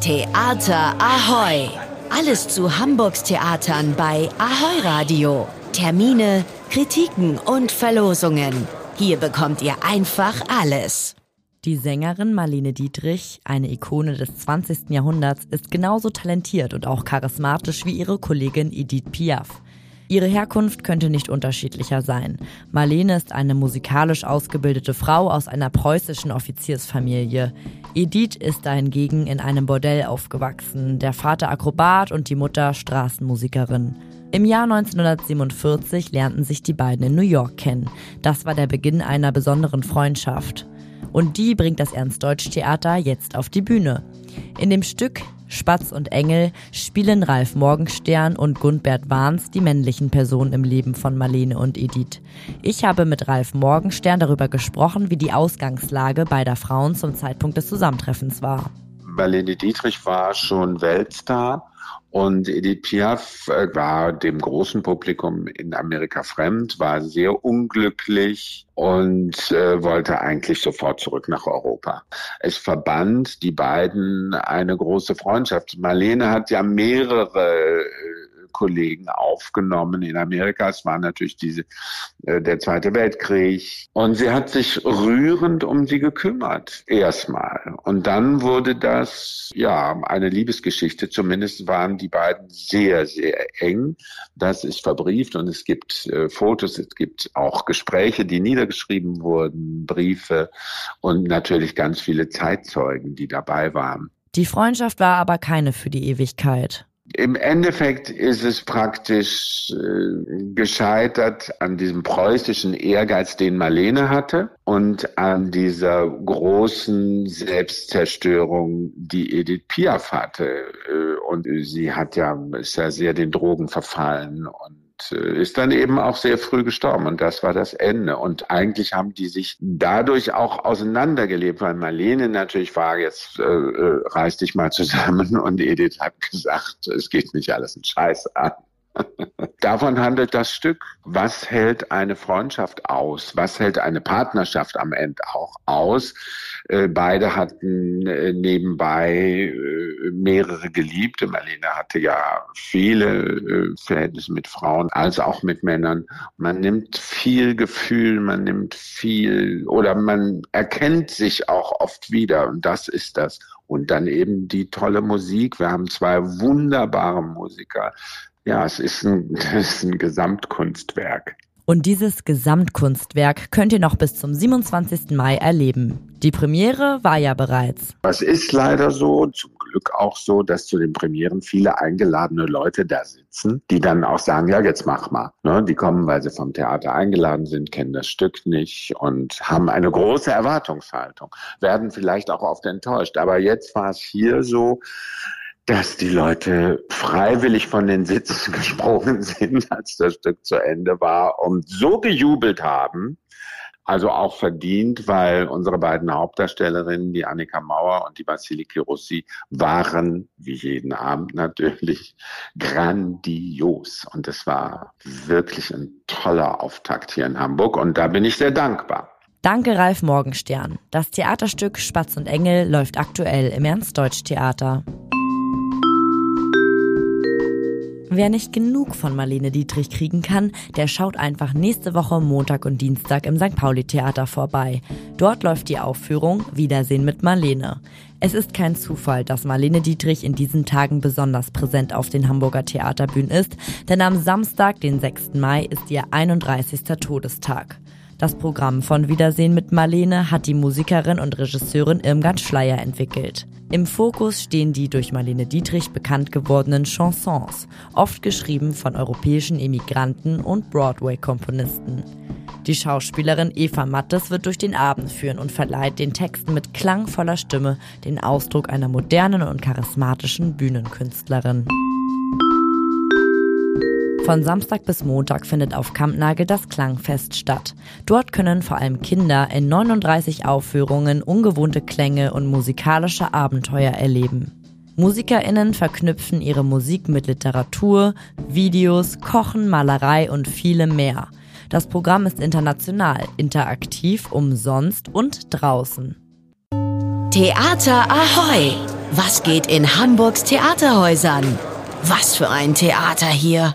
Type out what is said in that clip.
Theater Ahoy! Alles zu Hamburgs Theatern bei Ahoy Radio. Termine, Kritiken und Verlosungen. Hier bekommt ihr einfach alles. Die Sängerin Marlene Dietrich, eine Ikone des 20. Jahrhunderts, ist genauso talentiert und auch charismatisch wie ihre Kollegin Edith Piaf. Ihre Herkunft könnte nicht unterschiedlicher sein. Marlene ist eine musikalisch ausgebildete Frau aus einer preußischen Offiziersfamilie. Edith ist dahingegen in einem Bordell aufgewachsen, der Vater Akrobat und die Mutter Straßenmusikerin. Im Jahr 1947 lernten sich die beiden in New York kennen. Das war der Beginn einer besonderen Freundschaft. Und die bringt das Ernst-Deutsch-Theater jetzt auf die Bühne. In dem Stück Spatz und Engel spielen Ralf Morgenstern und Gundbert Wahns die männlichen Personen im Leben von Marlene und Edith. Ich habe mit Ralf Morgenstern darüber gesprochen, wie die Ausgangslage beider Frauen zum Zeitpunkt des Zusammentreffens war. Marlene Dietrich war schon Weltstar und Edith Piaf war dem großen Publikum in Amerika fremd, war sehr unglücklich und äh, wollte eigentlich sofort zurück nach Europa. Es verband die beiden eine große Freundschaft. Marlene hat ja mehrere Kollegen aufgenommen in Amerika. Es war natürlich diese, äh, der Zweite Weltkrieg. Und sie hat sich rührend um sie gekümmert, erstmal. Und dann wurde das, ja, eine Liebesgeschichte. Zumindest waren die beiden sehr, sehr eng. Das ist verbrieft und es gibt äh, Fotos, es gibt auch Gespräche, die niedergeschrieben wurden, Briefe und natürlich ganz viele Zeitzeugen, die dabei waren. Die Freundschaft war aber keine für die Ewigkeit. Im Endeffekt ist es praktisch äh, gescheitert an diesem preußischen Ehrgeiz, den Marlene hatte und an dieser großen Selbstzerstörung, die Edith Piaf hatte. Äh, und sie hat ja, ist ja sehr den Drogen verfallen und ist dann eben auch sehr früh gestorben und das war das Ende. Und eigentlich haben die sich dadurch auch auseinandergelebt, weil Marlene natürlich war, jetzt äh, äh reiß dich mal zusammen und Edith hat gesagt, es geht mich alles ein Scheiß an. Davon handelt das Stück. Was hält eine Freundschaft aus? Was hält eine Partnerschaft am Ende auch aus? Äh, beide hatten äh, nebenbei äh, mehrere Geliebte. Marlene hatte ja viele Verhältnisse mit Frauen als auch mit Männern. Man nimmt viel Gefühl, man nimmt viel oder man erkennt sich auch oft wieder und das ist das. Und dann eben die tolle Musik. Wir haben zwei wunderbare Musiker. Ja, es ist ein, es ist ein Gesamtkunstwerk. Und dieses Gesamtkunstwerk könnt ihr noch bis zum 27. Mai erleben. Die Premiere war ja bereits. Es ist leider so, zum Glück auch so, dass zu den Premieren viele eingeladene Leute da sitzen, die dann auch sagen, ja, jetzt mach mal. Ne? Die kommen, weil sie vom Theater eingeladen sind, kennen das Stück nicht und haben eine große Erwartungshaltung, werden vielleicht auch oft enttäuscht. Aber jetzt war es hier so, dass die Leute freiwillig von den Sitzen gesprungen sind, als das Stück zu Ende war und so gejubelt haben, also auch verdient, weil unsere beiden Hauptdarstellerinnen, die Annika Mauer und die Vasiliki Rossi, waren, wie jeden Abend natürlich, grandios. Und es war wirklich ein toller Auftakt hier in Hamburg und da bin ich sehr dankbar. Danke, Ralf Morgenstern. Das Theaterstück Spatz und Engel läuft aktuell im Ernst-Deutsch-Theater. Wer nicht genug von Marlene Dietrich kriegen kann, der schaut einfach nächste Woche Montag und Dienstag im St. Pauli Theater vorbei. Dort läuft die Aufführung Wiedersehen mit Marlene. Es ist kein Zufall, dass Marlene Dietrich in diesen Tagen besonders präsent auf den Hamburger Theaterbühnen ist, denn am Samstag, den 6. Mai, ist ihr 31. Todestag. Das Programm von Wiedersehen mit Marlene hat die Musikerin und Regisseurin Irmgard Schleier entwickelt. Im Fokus stehen die durch Marlene Dietrich bekannt gewordenen Chansons, oft geschrieben von europäischen Emigranten und Broadway-Komponisten. Die Schauspielerin Eva Mattes wird durch den Abend führen und verleiht den Texten mit klangvoller Stimme den Ausdruck einer modernen und charismatischen Bühnenkünstlerin. Von Samstag bis Montag findet auf Kampnagel das Klangfest statt. Dort können vor allem Kinder in 39 Aufführungen ungewohnte Klänge und musikalische Abenteuer erleben. MusikerInnen verknüpfen ihre Musik mit Literatur, Videos, Kochen, Malerei und vielem mehr. Das Programm ist international, interaktiv, umsonst und draußen. Theater Ahoy! Was geht in Hamburgs Theaterhäusern? Was für ein Theater hier!